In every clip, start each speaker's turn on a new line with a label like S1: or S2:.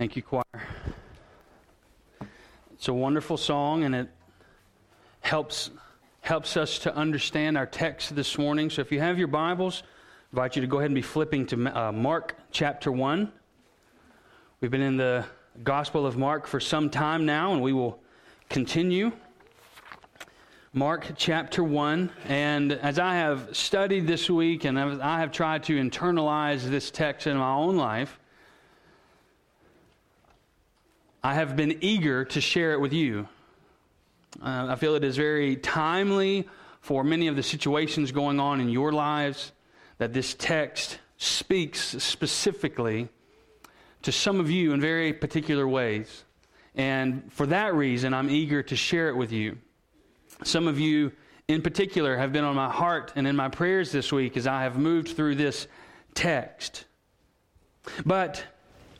S1: Thank you, choir. It's a wonderful song, and it helps helps us to understand our text this morning. So, if you have your Bibles, I invite you to go ahead and be flipping to uh, Mark chapter one. We've been in the Gospel of Mark for some time now, and we will continue. Mark chapter 1. And as I have studied this week and I have tried to internalize this text in my own life, I have been eager to share it with you. Uh, I feel it is very timely for many of the situations going on in your lives that this text speaks specifically to some of you in very particular ways. And for that reason, I'm eager to share it with you. Some of you in particular have been on my heart and in my prayers this week as I have moved through this text. But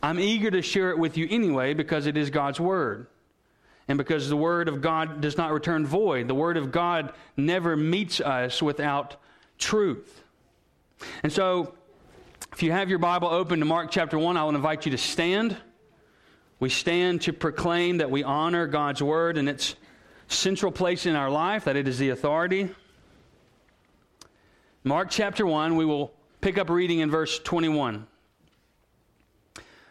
S1: I'm eager to share it with you anyway because it is God's Word. And because the Word of God does not return void, the Word of God never meets us without truth. And so, if you have your Bible open to Mark chapter 1, I will invite you to stand. We stand to proclaim that we honor God's Word and its central place in our life, that it is the authority. Mark chapter 1, we will pick up reading in verse 21.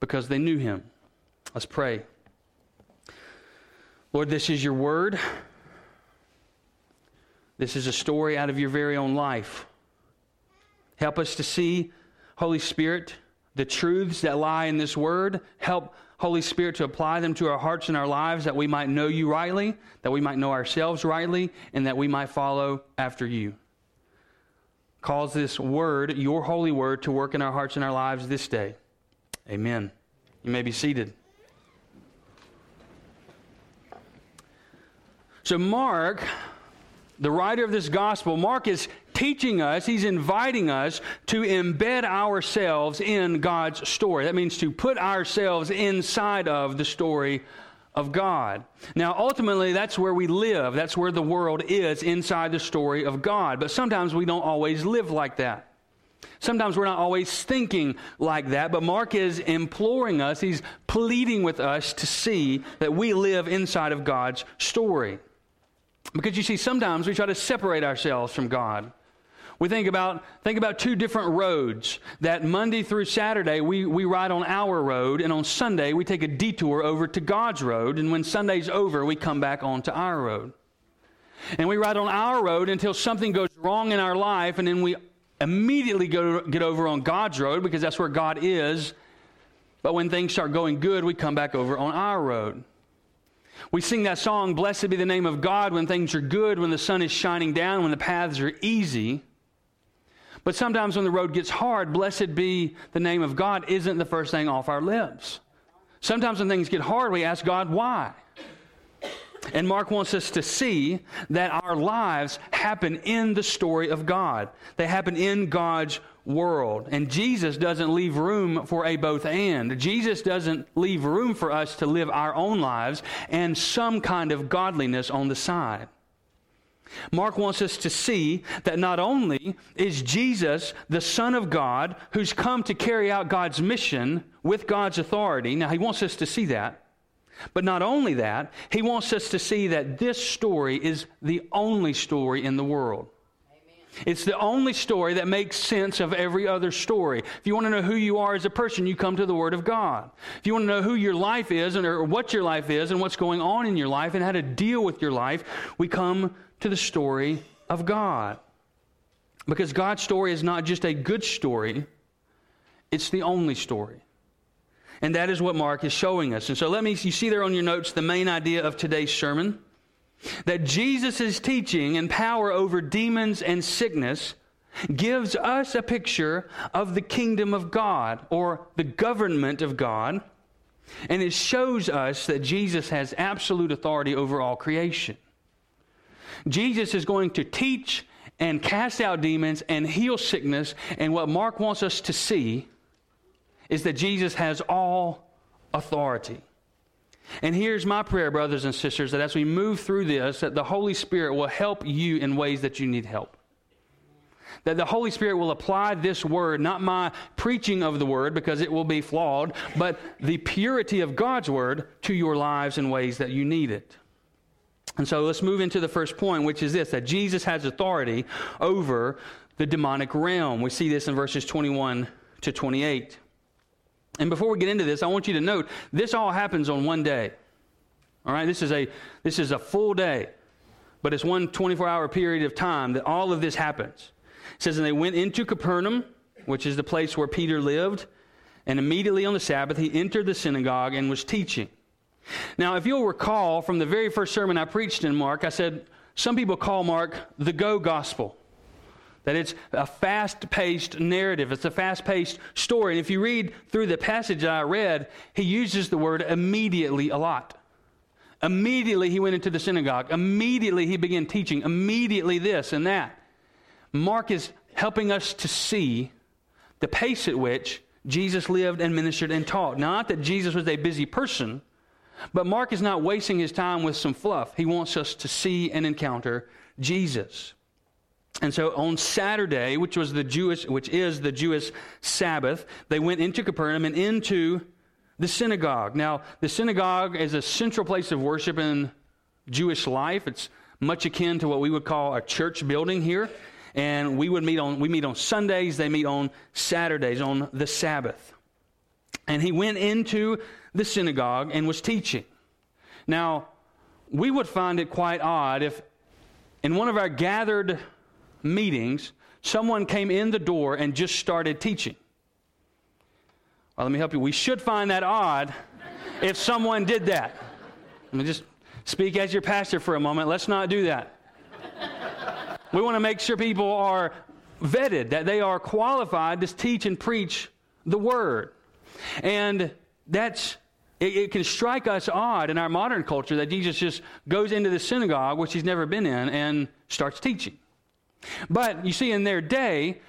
S1: because they knew him. Let's pray. Lord, this is your word. This is a story out of your very own life. Help us to see, Holy Spirit, the truths that lie in this word. Help, Holy Spirit, to apply them to our hearts and our lives that we might know you rightly, that we might know ourselves rightly, and that we might follow after you. Cause this word, your holy word, to work in our hearts and our lives this day. Amen. You may be seated. So, Mark, the writer of this gospel, Mark is teaching us, he's inviting us to embed ourselves in God's story. That means to put ourselves inside of the story of God. Now, ultimately, that's where we live. That's where the world is, inside the story of God. But sometimes we don't always live like that. Sometimes we're not always thinking like that, but Mark is imploring us, he's pleading with us to see that we live inside of God's story. Because you see, sometimes we try to separate ourselves from God. We think about, think about two different roads that Monday through Saturday we, we ride on our road, and on Sunday we take a detour over to God's road, and when Sunday's over, we come back onto our road. And we ride on our road until something goes wrong in our life, and then we immediately go, get over on God's road because that's where God is. But when things start going good, we come back over on our road. We sing that song, Blessed be the name of God, when things are good, when the sun is shining down, when the paths are easy. But sometimes when the road gets hard, blessed be the name of God isn't the first thing off our lips. Sometimes when things get hard, we ask God why. And Mark wants us to see that our lives happen in the story of God. They happen in God's world. And Jesus doesn't leave room for a both and. Jesus doesn't leave room for us to live our own lives and some kind of godliness on the side. Mark wants us to see that not only is Jesus the Son of God who's come to carry out God's mission with God's authority, now he wants us to see that, but not only that, he wants us to see that this story is the only story in the world. It's the only story that makes sense of every other story. If you want to know who you are as a person, you come to the Word of God. If you want to know who your life is and or what your life is and what's going on in your life and how to deal with your life, we come to the story of God. Because God's story is not just a good story, it's the only story. And that is what Mark is showing us. And so let me, you see there on your notes the main idea of today's sermon that Jesus' teaching and power over demons and sickness gives us a picture of the kingdom of God or the government of God. And it shows us that Jesus has absolute authority over all creation. Jesus is going to teach and cast out demons and heal sickness. And what Mark wants us to see is that Jesus has all authority. And here's my prayer, brothers and sisters, that as we move through this, that the Holy Spirit will help you in ways that you need help. That the Holy Spirit will apply this word, not my preaching of the word, because it will be flawed, but the purity of God's word to your lives in ways that you need it. And so let's move into the first point, which is this that Jesus has authority over the demonic realm. We see this in verses 21 to 28. And before we get into this, I want you to note this all happens on one day. All right, this is a this is a full day, but it's one 24-hour period of time that all of this happens. It says, and they went into Capernaum, which is the place where Peter lived, and immediately on the Sabbath he entered the synagogue and was teaching. Now, if you'll recall from the very first sermon I preached in Mark, I said some people call Mark the go gospel. That it's a fast paced narrative, it's a fast paced story. And if you read through the passage I read, he uses the word immediately a lot. Immediately he went into the synagogue. Immediately he began teaching. Immediately this and that. Mark is helping us to see the pace at which Jesus lived and ministered and taught. Not that Jesus was a busy person, but Mark is not wasting his time with some fluff. He wants us to see and encounter Jesus. And so on Saturday, which was the Jewish, which is the Jewish Sabbath, they went into Capernaum and into the synagogue. Now, the synagogue is a central place of worship in Jewish life. It's much akin to what we would call a church building here. And we would meet on we meet on Sundays, they meet on Saturdays on the Sabbath. And he went into the synagogue and was teaching. Now, we would find it quite odd if in one of our gathered meetings, someone came in the door and just started teaching. Well, let me help you. We should find that odd if someone did that. Let me just speak as your pastor for a moment. Let's not do that. We want to make sure people are vetted, that they are qualified to teach and preach the word. And that's it, it, can strike us odd in our modern culture that Jesus just goes into the synagogue, which he's never been in, and starts teaching. But you see, in their day,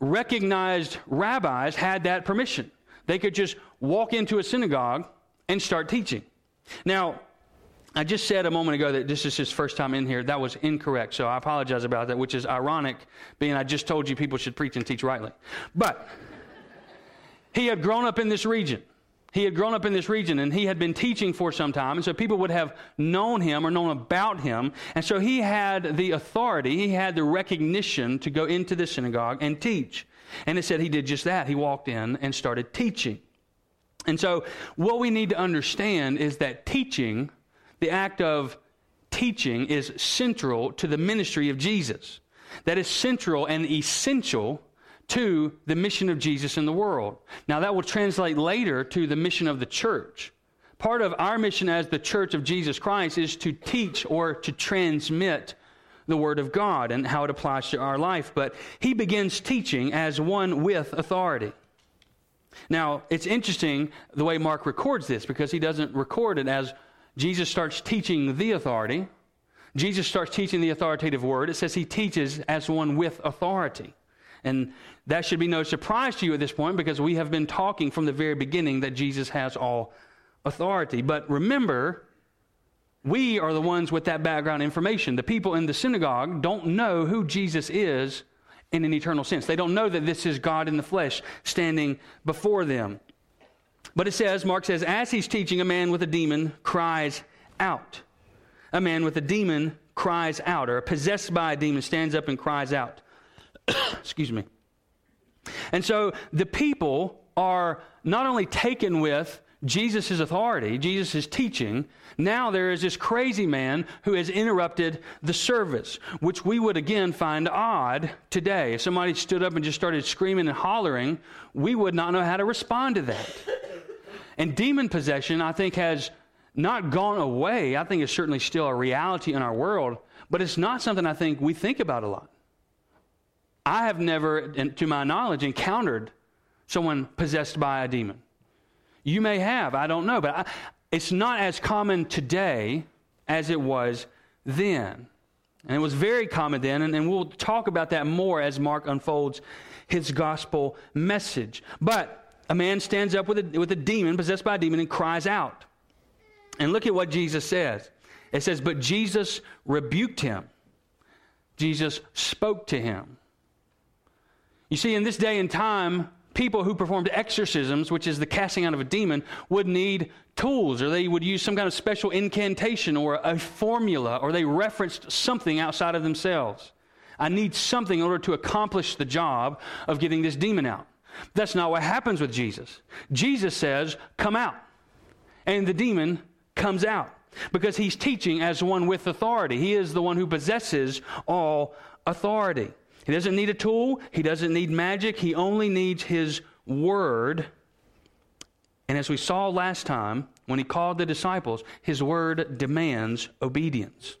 S1: recognized rabbis had that permission. They could just walk into a synagogue and start teaching. Now, I just said a moment ago that this is his first time in here. That was incorrect, so I apologize about that, which is ironic, being I just told you people should preach and teach rightly. But he had grown up in this region. He had grown up in this region and he had been teaching for some time, and so people would have known him or known about him. And so he had the authority, he had the recognition to go into the synagogue and teach. And it said he did just that. He walked in and started teaching. And so, what we need to understand is that teaching, the act of teaching, is central to the ministry of Jesus. That is central and essential to the mission of Jesus in the world. Now, that will translate later to the mission of the church. Part of our mission as the church of Jesus Christ is to teach or to transmit the Word of God and how it applies to our life. But he begins teaching as one with authority. Now, it's interesting the way Mark records this because he doesn't record it as Jesus starts teaching the authority. Jesus starts teaching the authoritative word. It says he teaches as one with authority. And that should be no surprise to you at this point because we have been talking from the very beginning that Jesus has all authority. But remember, we are the ones with that background information. The people in the synagogue don't know who Jesus is in an eternal sense. They don't know that this is God in the flesh standing before them. But it says, Mark says, as he's teaching, a man with a demon cries out. A man with a demon cries out, or possessed by a demon stands up and cries out. Excuse me. And so the people are not only taken with Jesus' authority, Jesus' teaching, now there is this crazy man who has interrupted the service, which we would again find odd today. If somebody stood up and just started screaming and hollering, we would not know how to respond to that. And demon possession, I think, has not gone away. I think it's certainly still a reality in our world, but it's not something I think we think about a lot. I have never, to my knowledge, encountered someone possessed by a demon. You may have, I don't know, but I, it's not as common today as it was then. And it was very common then, and, and we'll talk about that more as Mark unfolds his gospel message. But a man stands up with a, with a demon, possessed by a demon, and cries out. And look at what Jesus says. It says, But Jesus rebuked him. Jesus spoke to him. You see, in this day and time, people who performed exorcisms, which is the casting out of a demon, would need tools, or they would use some kind of special incantation or a formula, or they referenced something outside of themselves. I need something in order to accomplish the job of getting this demon out. That's not what happens with Jesus. Jesus says, Come out. And the demon comes out because he's teaching as one with authority. He is the one who possesses all authority. He doesn't need a tool, he doesn't need magic, he only needs his word. And as we saw last time, when he called the disciples, his word demands obedience.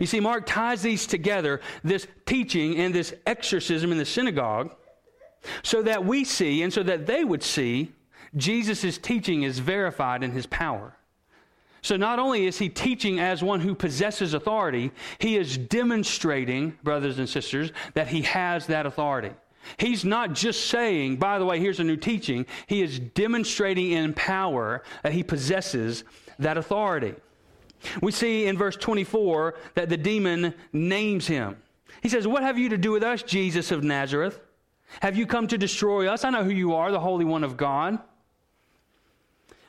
S1: You see, Mark ties these together, this teaching and this exorcism in the synagogue, so that we see and so that they would see Jesus' teaching is verified in his power. So not only is he teaching as one who possesses authority, he is demonstrating, brothers and sisters, that he has that authority. He's not just saying, by the way, here's a new teaching. He is demonstrating in power that he possesses that authority. We see in verse 24 that the demon names him. He says, What have you to do with us, Jesus of Nazareth? Have you come to destroy us? I know who you are, the Holy One of God.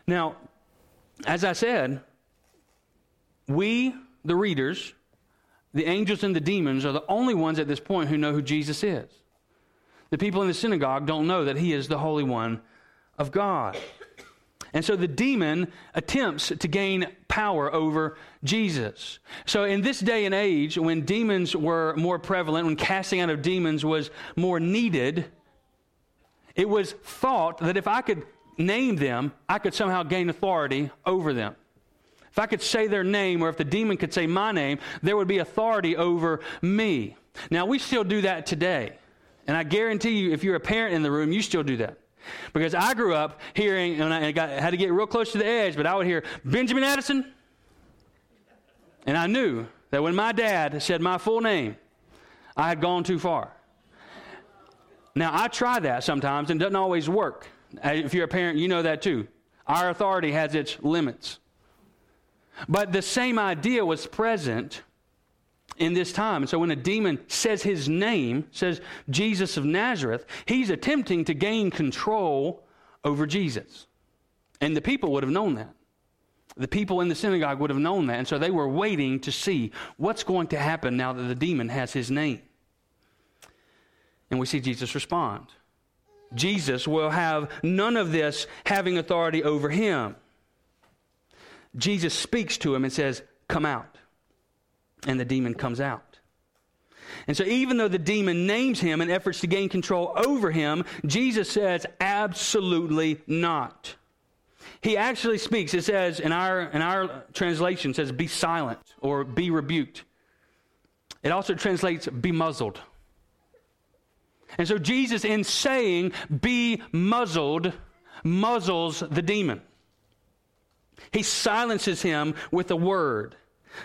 S1: Now, as I said, we, the readers, the angels and the demons, are the only ones at this point who know who Jesus is. The people in the synagogue don't know that he is the Holy One of God. And so the demon attempts to gain power over Jesus. So, in this day and age, when demons were more prevalent, when casting out of demons was more needed, it was thought that if I could name them, I could somehow gain authority over them. If I could say their name, or if the demon could say my name, there would be authority over me. Now, we still do that today. And I guarantee you, if you're a parent in the room, you still do that. Because I grew up hearing, and I got, had to get real close to the edge, but I would hear, Benjamin Addison. And I knew that when my dad said my full name, I had gone too far. Now, I try that sometimes and it doesn't always work. If you're a parent, you know that too. Our authority has its limits. But the same idea was present in this time. And so when a demon says his name, says Jesus of Nazareth, he's attempting to gain control over Jesus. And the people would have known that. The people in the synagogue would have known that. And so they were waiting to see what's going to happen now that the demon has his name. And we see Jesus respond. Jesus will have none of this having authority over him. Jesus speaks to him and says, Come out. And the demon comes out. And so, even though the demon names him in efforts to gain control over him, Jesus says, Absolutely not. He actually speaks. It says in our, in our translation, says, Be silent or be rebuked. It also translates, Be muzzled. And so, Jesus, in saying, Be muzzled, muzzles the demon. He silences him with a word.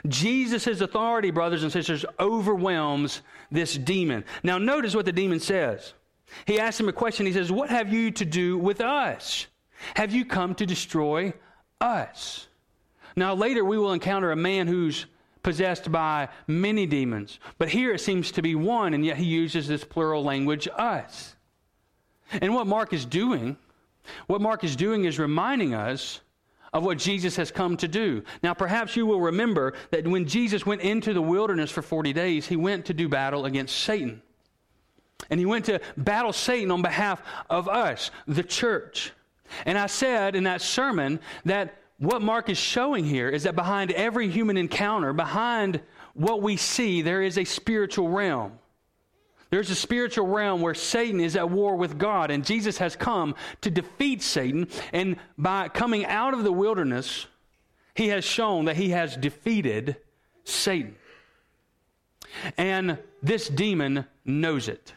S1: Jesus' authority, brothers and sisters, overwhelms this demon. Now, notice what the demon says. He asks him a question. He says, What have you to do with us? Have you come to destroy us? Now, later we will encounter a man who's possessed by many demons, but here it seems to be one, and yet he uses this plural language, us. And what Mark is doing, what Mark is doing is reminding us of what Jesus has come to do. Now, perhaps you will remember that when Jesus went into the wilderness for 40 days, he went to do battle against Satan. And he went to battle Satan on behalf of us, the church. And I said in that sermon that what Mark is showing here is that behind every human encounter, behind what we see, there is a spiritual realm. There's a spiritual realm where Satan is at war with God, and Jesus has come to defeat Satan. And by coming out of the wilderness, he has shown that he has defeated Satan. And this demon knows it.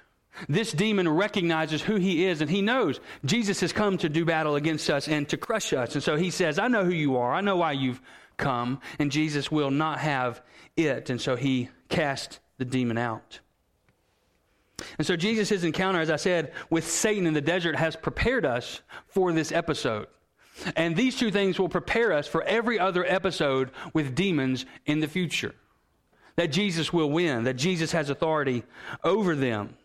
S1: This demon recognizes who he is, and he knows Jesus has come to do battle against us and to crush us. And so he says, I know who you are. I know why you've come. And Jesus will not have it. And so he cast the demon out. And so Jesus' encounter, as I said, with Satan in the desert has prepared us for this episode. And these two things will prepare us for every other episode with demons in the future. That Jesus will win, that Jesus has authority over them.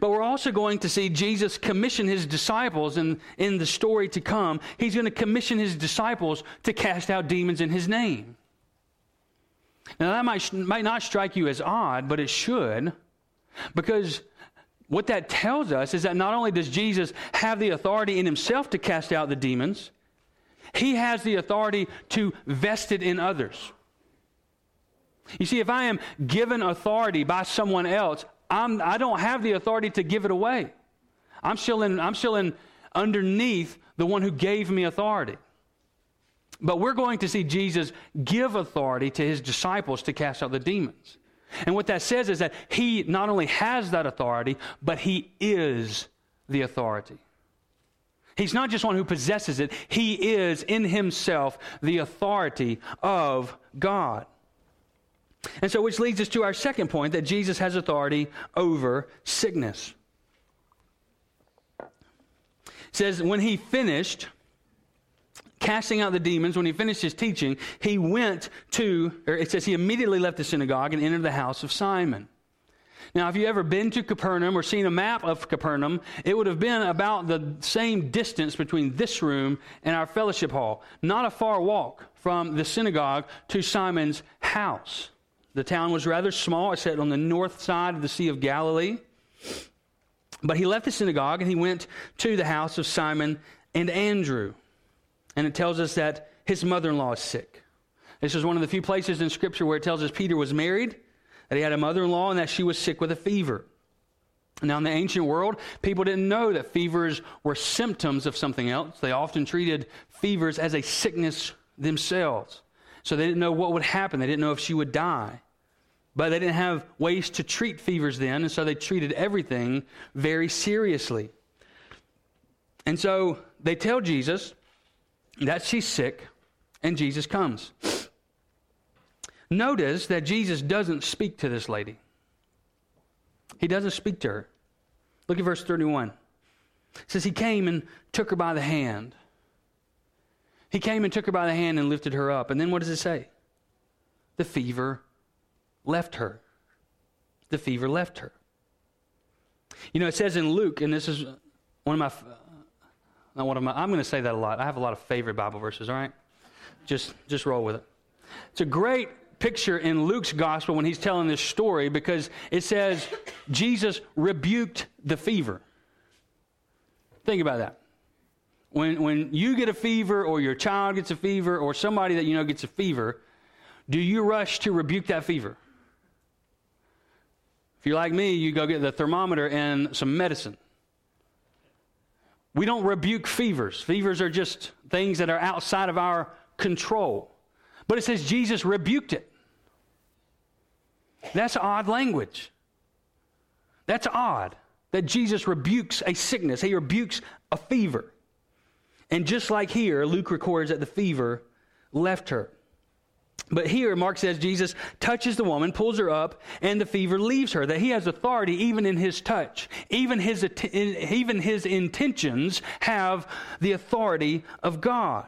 S1: But we're also going to see Jesus commission his disciples, and in the story to come, he's going to commission his disciples to cast out demons in his name. Now, that might, might not strike you as odd, but it should. Because what that tells us is that not only does Jesus have the authority in himself to cast out the demons, he has the authority to vest it in others. You see, if I am given authority by someone else, I'm, I don't have the authority to give it away. I'm still in, I'm still in underneath the one who gave me authority. But we're going to see Jesus give authority to his disciples to cast out the demons. And what that says is that he not only has that authority, but he is the authority. He's not just one who possesses it, he is in himself the authority of God. And so, which leads us to our second point that Jesus has authority over sickness. It says, when he finished, casting out the demons, when he finished his teaching, he went to, or it says he immediately left the synagogue and entered the house of Simon. Now, if you ever been to Capernaum or seen a map of Capernaum, it would have been about the same distance between this room and our fellowship hall. Not a far walk from the synagogue to Simon's house. The town was rather small. It sat on the north side of the Sea of Galilee. But he left the synagogue and he went to the house of Simon and Andrew and it tells us that his mother in law is sick. This is one of the few places in Scripture where it tells us Peter was married, that he had a mother in law, and that she was sick with a fever. Now, in the ancient world, people didn't know that fevers were symptoms of something else. They often treated fevers as a sickness themselves. So they didn't know what would happen. They didn't know if she would die. But they didn't have ways to treat fevers then, and so they treated everything very seriously. And so they tell Jesus, that she's sick, and Jesus comes. Notice that Jesus doesn't speak to this lady. He doesn't speak to her. Look at verse 31. It says, He came and took her by the hand. He came and took her by the hand and lifted her up. And then what does it say? The fever left her. The fever left her. You know, it says in Luke, and this is one of my my, I'm going to say that a lot. I have a lot of favorite Bible verses, all right? Just, just roll with it. It's a great picture in Luke's gospel when he's telling this story because it says Jesus rebuked the fever. Think about that. When, when you get a fever or your child gets a fever or somebody that you know gets a fever, do you rush to rebuke that fever? If you're like me, you go get the thermometer and some medicine. We don't rebuke fevers. Fevers are just things that are outside of our control. But it says Jesus rebuked it. That's odd language. That's odd that Jesus rebukes a sickness, he rebukes a fever. And just like here, Luke records that the fever left her. But here, Mark says Jesus touches the woman, pulls her up, and the fever leaves her. That he has authority even in his touch. Even his, even his intentions have the authority of God.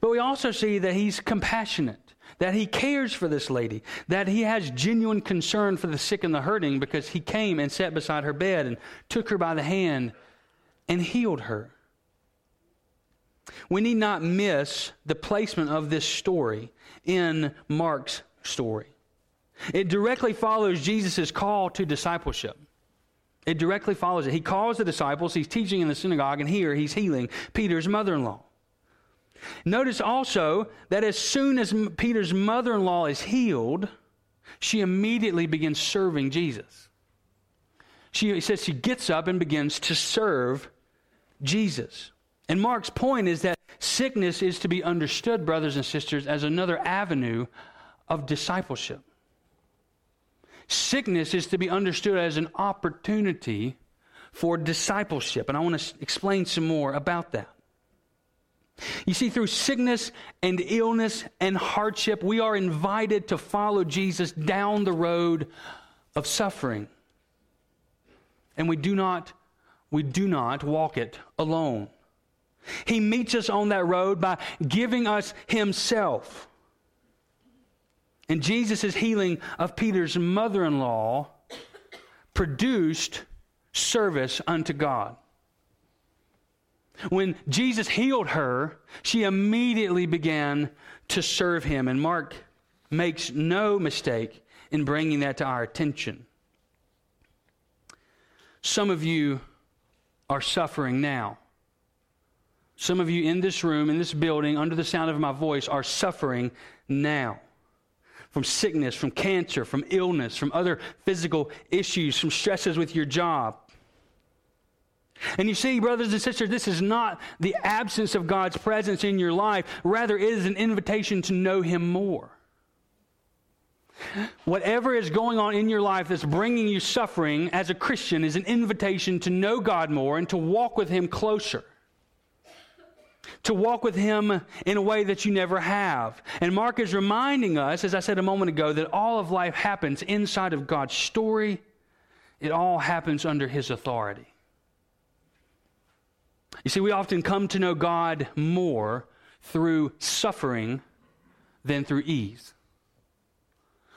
S1: But we also see that he's compassionate, that he cares for this lady, that he has genuine concern for the sick and the hurting because he came and sat beside her bed and took her by the hand and healed her. We need not miss the placement of this story in Mark's story. It directly follows Jesus' call to discipleship. It directly follows it. He calls the disciples, he's teaching in the synagogue, and here he's healing Peter's mother in law. Notice also that as soon as Peter's mother in law is healed, she immediately begins serving Jesus. She says she gets up and begins to serve Jesus. And Mark's point is that sickness is to be understood, brothers and sisters, as another avenue of discipleship. Sickness is to be understood as an opportunity for discipleship. And I want to explain some more about that. You see, through sickness and illness and hardship, we are invited to follow Jesus down the road of suffering. And we do not, we do not walk it alone. He meets us on that road by giving us Himself. And Jesus' healing of Peter's mother in law produced service unto God. When Jesus healed her, she immediately began to serve him. And Mark makes no mistake in bringing that to our attention. Some of you are suffering now. Some of you in this room, in this building, under the sound of my voice, are suffering now from sickness, from cancer, from illness, from other physical issues, from stresses with your job. And you see, brothers and sisters, this is not the absence of God's presence in your life. Rather, it is an invitation to know Him more. Whatever is going on in your life that's bringing you suffering as a Christian is an invitation to know God more and to walk with Him closer to walk with Him in a way that you never have. And Mark is reminding us, as I said a moment ago, that all of life happens inside of God's story, it all happens under His authority. You see, we often come to know God more through suffering than through ease.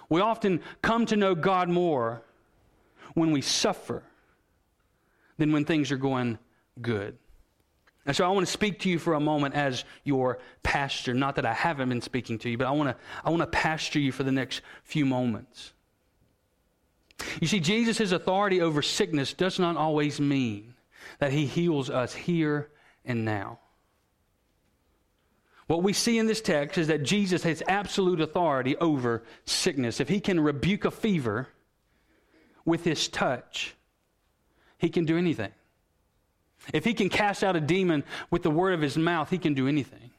S1: We often come to know God more when we suffer than when things are going good. And so I want to speak to you for a moment as your pastor. Not that I haven't been speaking to you, but I want to, I want to pastor you for the next few moments. You see, Jesus' authority over sickness does not always mean that he heals us here and now. What we see in this text is that Jesus has absolute authority over sickness. If he can rebuke a fever with his touch, he can do anything. If he can cast out a demon with the word of his mouth, he can do anything.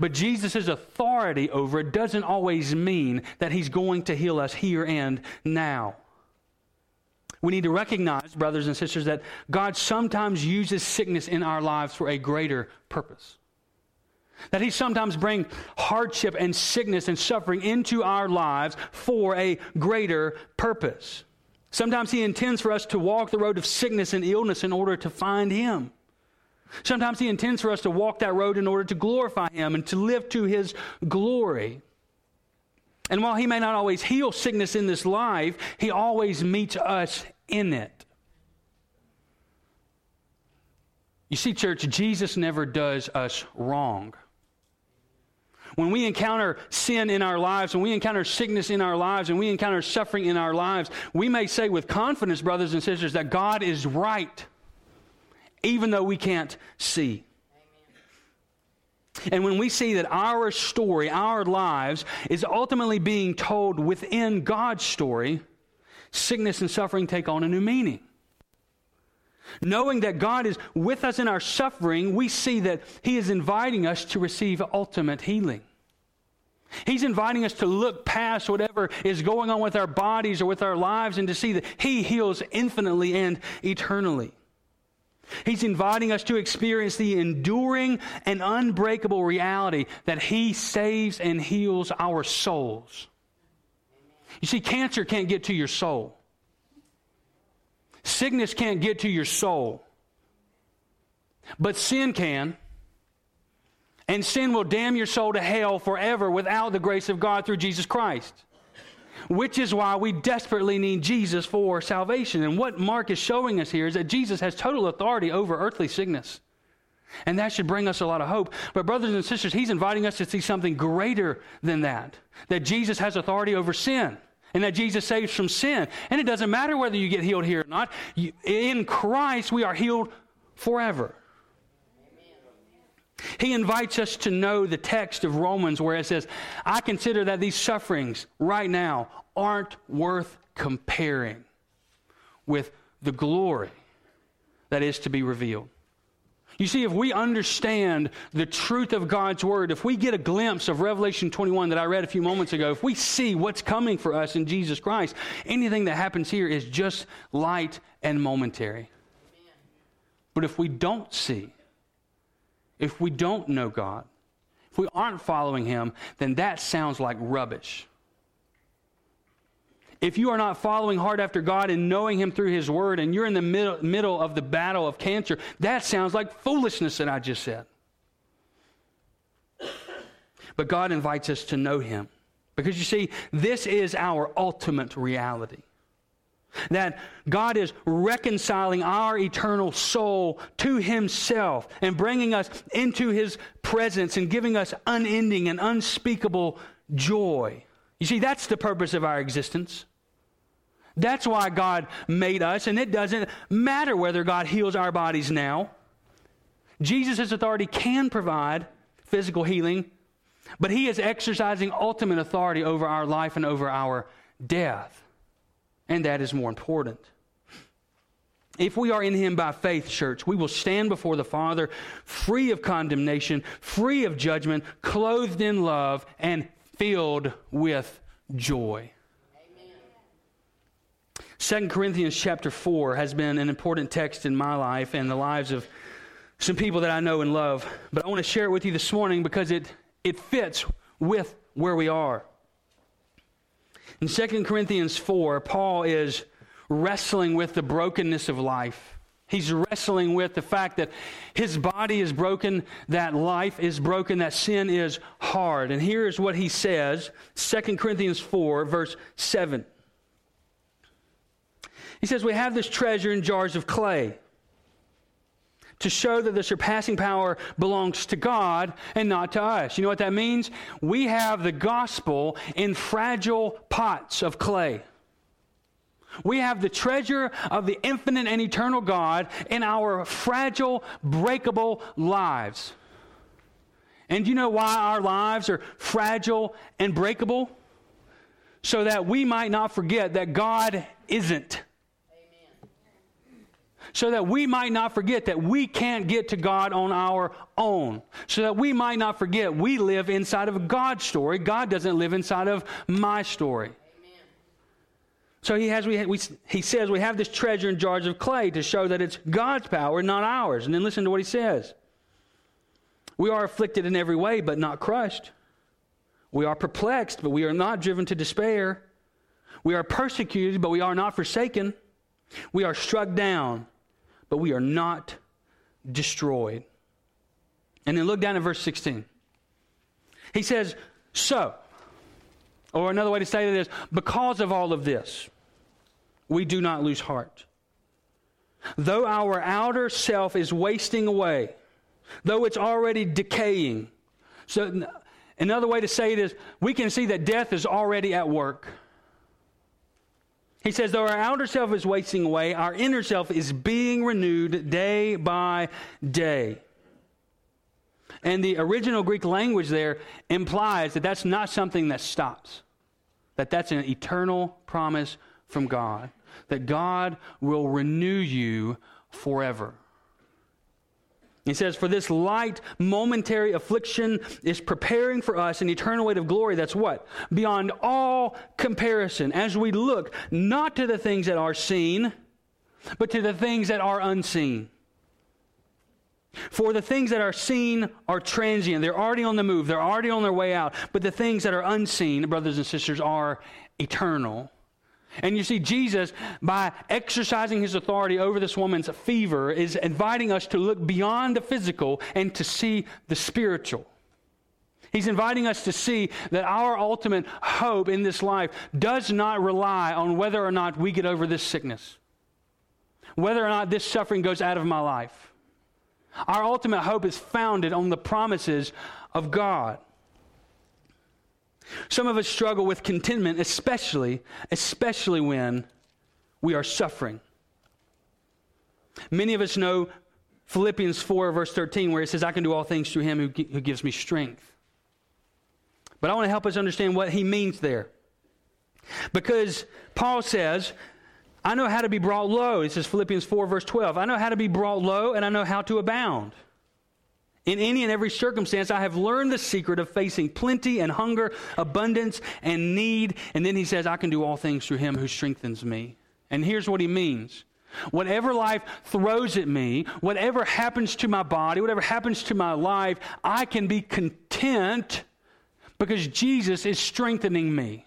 S1: But Jesus' authority over it doesn't always mean that he's going to heal us here and now. We need to recognize, brothers and sisters, that God sometimes uses sickness in our lives for a greater purpose. That He sometimes brings hardship and sickness and suffering into our lives for a greater purpose. Sometimes He intends for us to walk the road of sickness and illness in order to find Him. Sometimes He intends for us to walk that road in order to glorify Him and to live to His glory. And while He may not always heal sickness in this life, He always meets us in it. You see, church, Jesus never does us wrong. When we encounter sin in our lives, when we encounter sickness in our lives, and we encounter suffering in our lives, we may say with confidence, brothers and sisters, that God is right, even though we can't see. And when we see that our story, our lives, is ultimately being told within God's story, sickness and suffering take on a new meaning. Knowing that God is with us in our suffering, we see that He is inviting us to receive ultimate healing. He's inviting us to look past whatever is going on with our bodies or with our lives and to see that He heals infinitely and eternally. He's inviting us to experience the enduring and unbreakable reality that He saves and heals our souls. You see, cancer can't get to your soul, sickness can't get to your soul, but sin can. And sin will damn your soul to hell forever without the grace of God through Jesus Christ which is why we desperately need Jesus for salvation. And what Mark is showing us here is that Jesus has total authority over earthly sickness. And that should bring us a lot of hope. But, brothers and sisters, he's inviting us to see something greater than that that Jesus has authority over sin. And that Jesus saves from sin. And it doesn't matter whether you get healed here or not. in Christ, we are healed forever. He invites us to know the text of Romans where it says, I consider that these sufferings right now aren't worth comparing with the glory that is to be revealed. You see, if we understand the truth of God's word, if we get a glimpse of Revelation 21 that I read a few moments ago, if we see what's coming for us in Jesus Christ, anything that happens here is just light and momentary. But if we don't see, if we don't know God, if we aren't following Him, then that sounds like rubbish. If you are not following hard after God and knowing Him through His Word, and you're in the middle, middle of the battle of cancer, that sounds like foolishness that I just said. But God invites us to know Him. Because you see, this is our ultimate reality. That God is reconciling our eternal soul to Himself and bringing us into His presence and giving us unending and unspeakable joy. You see, that's the purpose of our existence. That's why God made us, and it doesn't matter whether God heals our bodies now. Jesus' authority can provide physical healing, but He is exercising ultimate authority over our life and over our death. And that is more important. If we are in Him by faith, church, we will stand before the Father free of condemnation, free of judgment, clothed in love, and filled with joy. Second Corinthians chapter 4 has been an important text in my life and the lives of some people that I know and love. But I want to share it with you this morning because it, it fits with where we are. In 2 Corinthians 4, Paul is wrestling with the brokenness of life. He's wrestling with the fact that his body is broken, that life is broken, that sin is hard. And here's what he says 2 Corinthians 4, verse 7. He says, We have this treasure in jars of clay to show that the surpassing power belongs to God and not to us. You know what that means? We have the gospel in fragile pots of clay. We have the treasure of the infinite and eternal God in our fragile, breakable lives. And you know why our lives are fragile and breakable? So that we might not forget that God isn't so that we might not forget that we can't get to God on our own. So that we might not forget we live inside of God's story. God doesn't live inside of my story. Amen. So he, has, we, we, he says we have this treasure in jars of clay to show that it's God's power, not ours. And then listen to what he says. We are afflicted in every way, but not crushed. We are perplexed, but we are not driven to despair. We are persecuted, but we are not forsaken. We are struck down, but we are not destroyed. And then look down at verse 16. He says, So, or another way to say it is, because of all of this, we do not lose heart. Though our outer self is wasting away, though it's already decaying. So, another way to say it is, we can see that death is already at work. He says, though our outer self is wasting away, our inner self is being renewed day by day. And the original Greek language there implies that that's not something that stops, that that's an eternal promise from God, that God will renew you forever. He says, For this light, momentary affliction is preparing for us an eternal weight of glory that's what? Beyond all comparison, as we look not to the things that are seen, but to the things that are unseen. For the things that are seen are transient. They're already on the move, they're already on their way out. But the things that are unseen, brothers and sisters, are eternal. And you see, Jesus, by exercising his authority over this woman's fever, is inviting us to look beyond the physical and to see the spiritual. He's inviting us to see that our ultimate hope in this life does not rely on whether or not we get over this sickness, whether or not this suffering goes out of my life. Our ultimate hope is founded on the promises of God. Some of us struggle with contentment, especially, especially when we are suffering. Many of us know Philippians 4, verse 13, where it says, I can do all things through him who, who gives me strength. But I want to help us understand what he means there. Because Paul says, I know how to be brought low. He says, Philippians 4, verse 12. I know how to be brought low, and I know how to abound. In any and every circumstance, I have learned the secret of facing plenty and hunger, abundance and need. And then he says, I can do all things through him who strengthens me. And here's what he means Whatever life throws at me, whatever happens to my body, whatever happens to my life, I can be content because Jesus is strengthening me.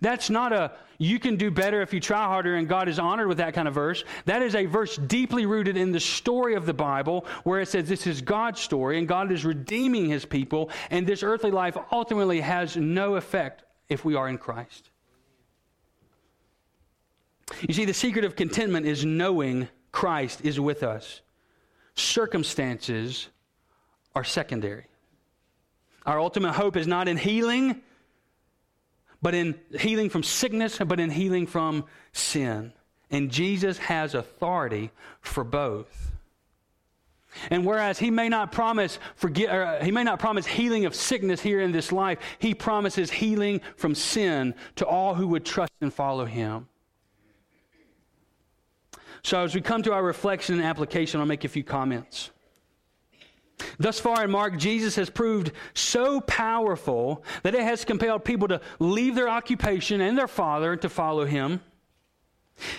S1: That's not a you can do better if you try harder and God is honored with that kind of verse. That is a verse deeply rooted in the story of the Bible where it says this is God's story and God is redeeming his people and this earthly life ultimately has no effect if we are in Christ. You see, the secret of contentment is knowing Christ is with us. Circumstances are secondary. Our ultimate hope is not in healing, but in healing from sickness, but in healing from sin. And Jesus has authority for both. And whereas he may not promise forget, or uh, he may not promise healing of sickness here in this life, he promises healing from sin to all who would trust and follow him. So as we come to our reflection and application, I'll make a few comments. Thus far in Mark, Jesus has proved so powerful that it has compelled people to leave their occupation and their father to follow him.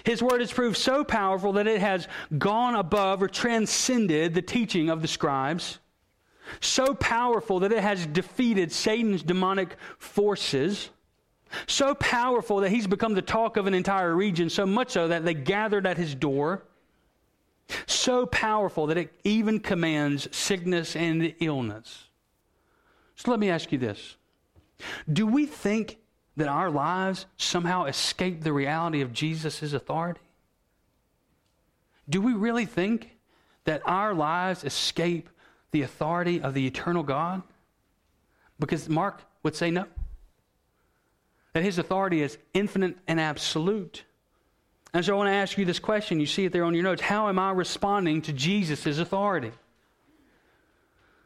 S1: His word has proved so powerful that it has gone above or transcended the teaching of the scribes. So powerful that it has defeated Satan's demonic forces. So powerful that he's become the talk of an entire region, so much so that they gathered at his door. So powerful that it even commands sickness and illness. So let me ask you this Do we think that our lives somehow escape the reality of Jesus' authority? Do we really think that our lives escape the authority of the eternal God? Because Mark would say no. That his authority is infinite and absolute. And so I want to ask you this question. You see it there on your notes. How am I responding to Jesus' authority?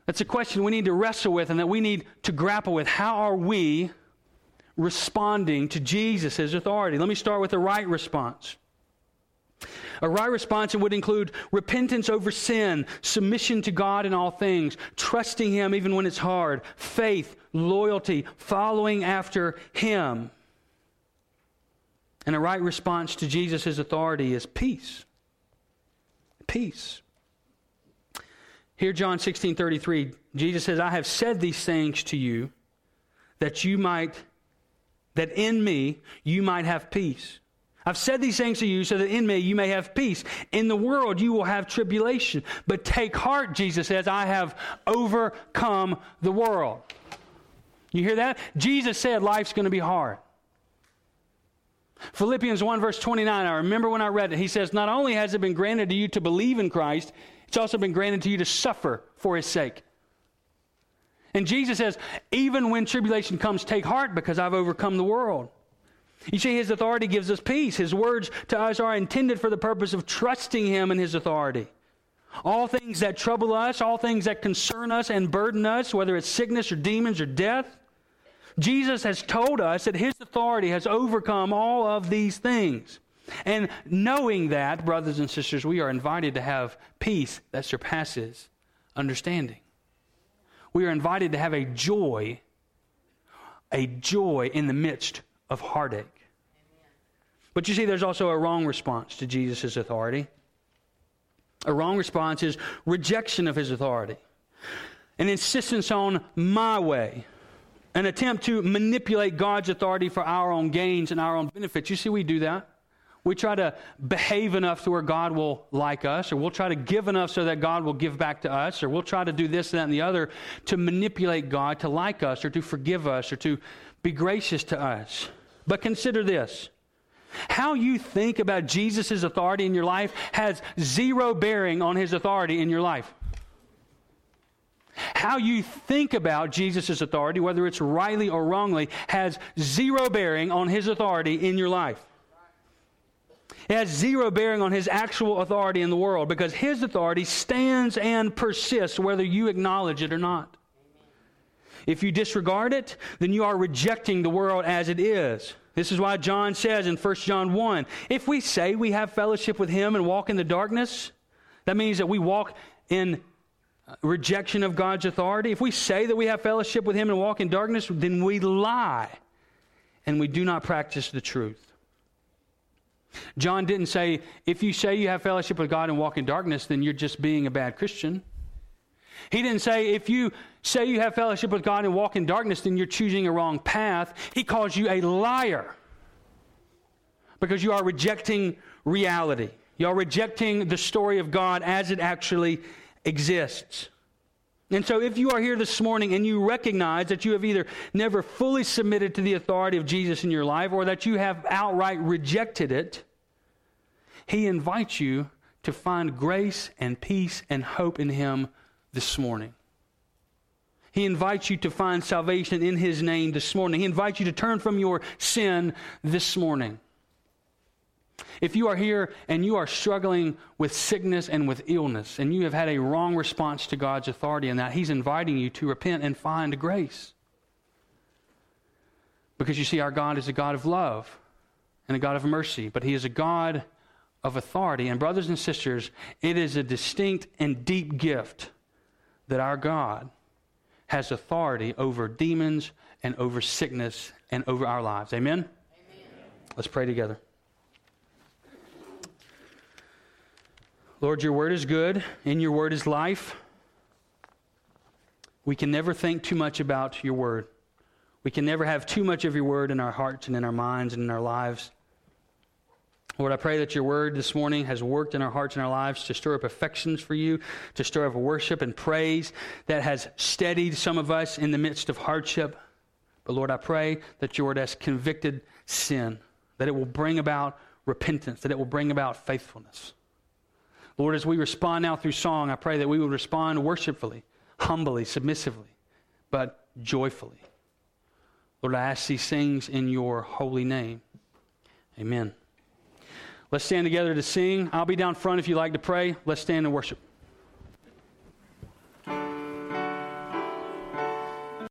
S1: That's a question we need to wrestle with and that we need to grapple with. How are we responding to Jesus' authority? Let me start with the right response. A right response would include repentance over sin, submission to God in all things, trusting Him even when it's hard, faith, loyalty, following after Him. And a right response to Jesus' authority is peace. Peace. Here, John 16 33, Jesus says, I have said these things to you that you might, that in me you might have peace. I've said these things to you so that in me you may have peace. In the world you will have tribulation. But take heart, Jesus says, I have overcome the world. You hear that? Jesus said life's going to be hard. Philippians 1, verse 29, I remember when I read it. He says, Not only has it been granted to you to believe in Christ, it's also been granted to you to suffer for his sake. And Jesus says, Even when tribulation comes, take heart because I've overcome the world. You see, his authority gives us peace. His words to us are intended for the purpose of trusting him and his authority. All things that trouble us, all things that concern us and burden us, whether it's sickness or demons or death, Jesus has told us that his authority has overcome all of these things. And knowing that, brothers and sisters, we are invited to have peace that surpasses understanding. We are invited to have a joy, a joy in the midst of heartache. But you see, there's also a wrong response to Jesus' authority. A wrong response is rejection of his authority, an insistence on my way, an attempt to manipulate God's authority for our own gains and our own benefits. You see, we do that. We try to behave enough to where God will like us, or we'll try to give enough so that God will give back to us, or we'll try to do this, that, and the other to manipulate God to like us, or to forgive us, or to be gracious to us. But consider this how you think about Jesus' authority in your life has zero bearing on his authority in your life. How you think about Jesus' authority, whether it's rightly or wrongly, has zero bearing on his authority in your life. It has zero bearing on his actual authority in the world because his authority stands and persists whether you acknowledge it or not. If you disregard it, then you are rejecting the world as it is. This is why John says in 1 John 1 if we say we have fellowship with him and walk in the darkness, that means that we walk in rejection of God's authority. If we say that we have fellowship with him and walk in darkness, then we lie and we do not practice the truth. John didn't say, if you say you have fellowship with God and walk in darkness, then you're just being a bad Christian. He didn't say, if you say you have fellowship with God and walk in darkness, then you're choosing a wrong path. He calls you a liar because you are rejecting reality. You are rejecting the story of God as it actually exists. And so, if you are here this morning and you recognize that you have either never fully submitted to the authority of Jesus in your life or that you have outright rejected it, He invites you to find grace and peace and hope in Him this morning. He invites you to find salvation in His name this morning. He invites you to turn from your sin this morning. If you are here and you are struggling with sickness and with illness, and you have had a wrong response to God's authority in that, He's inviting you to repent and find grace. Because you see, our God is a God of love and a God of mercy, but He is a God of authority. And, brothers and sisters, it is a distinct and deep gift that our God has authority over demons and over sickness and over our lives. Amen? Amen. Let's pray together. Lord, your word is good, and your word is life. We can never think too much about your word. We can never have too much of your word in our hearts and in our minds and in our lives. Lord, I pray that your word this morning has worked in our hearts and our lives to stir up affections for you, to stir up worship and praise that has steadied some of us in the midst of hardship. But Lord, I pray that your word has convicted sin, that it will bring about repentance, that it will bring about faithfulness. Lord, as we respond now through song, I pray that we will respond worshipfully, humbly, submissively, but joyfully. Lord, I ask these things in your holy name. Amen. Let's stand together to sing. I'll be down front if you like to pray. Let's stand and worship.